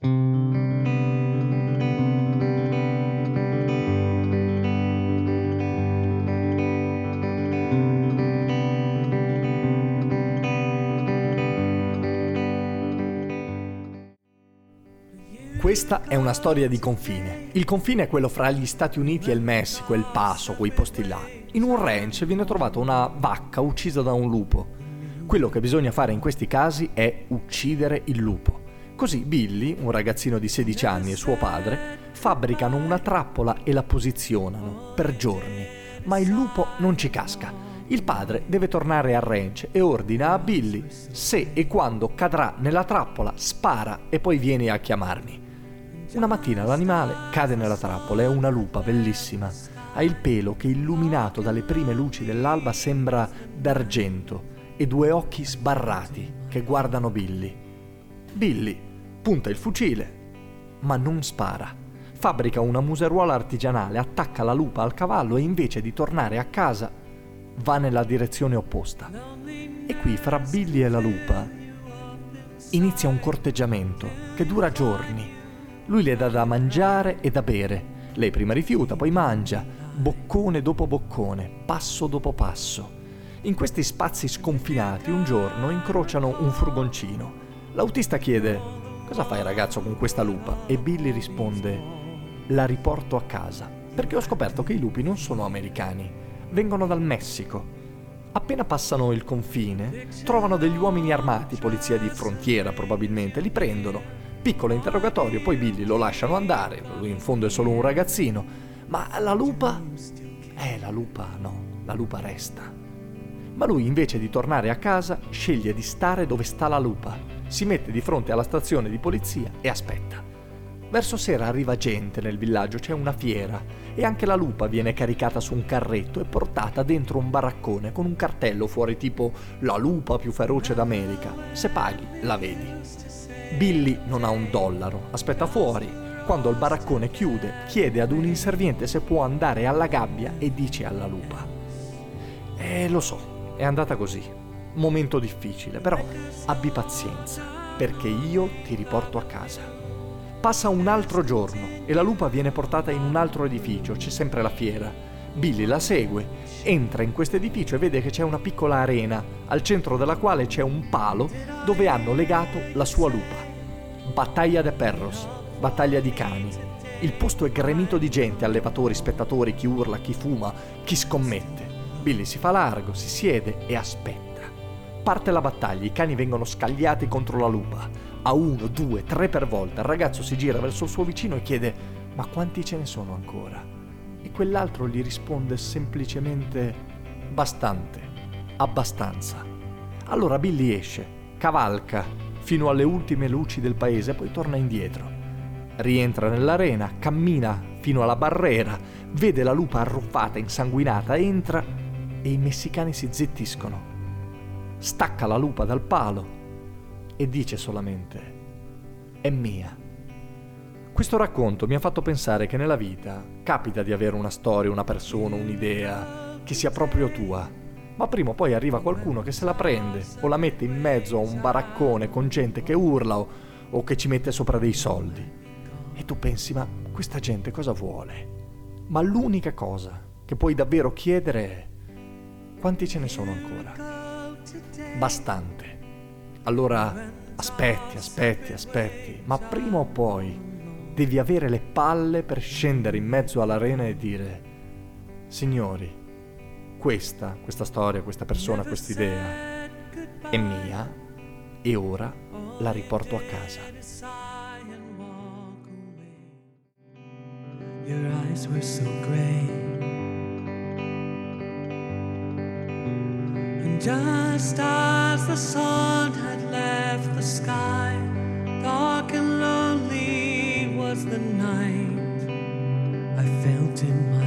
Questa è una storia di confine. Il confine è quello fra gli Stati Uniti e il Messico, il Paso, quei posti là. In un ranch viene trovata una vacca uccisa da un lupo. Quello che bisogna fare in questi casi è uccidere il lupo. Così Billy, un ragazzino di 16 anni e suo padre, fabbricano una trappola e la posizionano per giorni, ma il lupo non ci casca. Il padre deve tornare al ranch e ordina a Billy se e quando cadrà nella trappola, spara e poi vieni a chiamarmi. Una mattina l'animale cade nella trappola, è una lupa bellissima. Ha il pelo che illuminato dalle prime luci dell'alba sembra d'argento e due occhi sbarrati che guardano Billy. Billy punta il fucile, ma non spara. Fabbrica una museruola artigianale, attacca la lupa al cavallo e invece di tornare a casa va nella direzione opposta. E qui fra Billy e la lupa inizia un corteggiamento che dura giorni lui le dà da mangiare e da bere. Lei prima rifiuta, poi mangia, boccone dopo boccone, passo dopo passo. In questi spazi sconfinati un giorno incrociano un furgoncino. L'autista chiede Cosa fai ragazzo con questa lupa? E Billy risponde La riporto a casa, perché ho scoperto che i lupi non sono americani, vengono dal Messico. Appena passano il confine, trovano degli uomini armati, polizia di frontiera probabilmente, li prendono, Piccolo interrogatorio, poi Billy lo lasciano andare, lui in fondo è solo un ragazzino. Ma la lupa? Eh, la lupa no, la lupa resta. Ma lui invece di tornare a casa sceglie di stare dove sta la lupa. Si mette di fronte alla stazione di polizia e aspetta. Verso sera arriva gente nel villaggio, c'è una fiera e anche la lupa viene caricata su un carretto e portata dentro un baraccone con un cartello fuori tipo la lupa più feroce d'America. Se paghi, la vedi. Billy non ha un dollaro, aspetta fuori. Quando il baraccone chiude, chiede ad un inserviente se può andare alla gabbia e dice alla lupa. E lo so, è andata così. Momento difficile, però abbi pazienza, perché io ti riporto a casa. Passa un altro giorno e la lupa viene portata in un altro edificio, c'è sempre la fiera. Billy la segue, entra in questo edificio e vede che c'è una piccola arena, al centro della quale c'è un palo dove hanno legato la sua lupa. Battaglia de Perros, battaglia di cani. Il posto è gremito di gente, allevatori, spettatori, chi urla, chi fuma, chi scommette. Billy si fa largo, si siede e aspetta. Parte la battaglia, i cani vengono scagliati contro la lupa. A uno, due, tre per volta, il ragazzo si gira verso il suo vicino e chiede: Ma quanti ce ne sono ancora? E quell'altro gli risponde semplicemente: Bastante, abbastanza. Allora Billy esce, cavalca, fino alle ultime luci del paese, poi torna indietro. Rientra nell'arena, cammina fino alla barriera, vede la lupa arruffata, insanguinata, entra e i messicani si zittiscono. Stacca la lupa dal palo e dice solamente, è mia. Questo racconto mi ha fatto pensare che nella vita capita di avere una storia, una persona, un'idea che sia proprio tua ma prima o poi arriva qualcuno che se la prende o la mette in mezzo a un baraccone con gente che urla o, o che ci mette sopra dei soldi. E tu pensi, ma questa gente cosa vuole? Ma l'unica cosa che puoi davvero chiedere è quanti ce ne sono ancora? Bastante. Allora aspetti, aspetti, aspetti, ma prima o poi devi avere le palle per scendere in mezzo all'arena e dire, signori, questa, questa storia, questa persona, questa idea è mia e ora la riporto a casa. Your eyes were so gray. Just as the sun had left the sky, dark and lonely was the night. I felt in my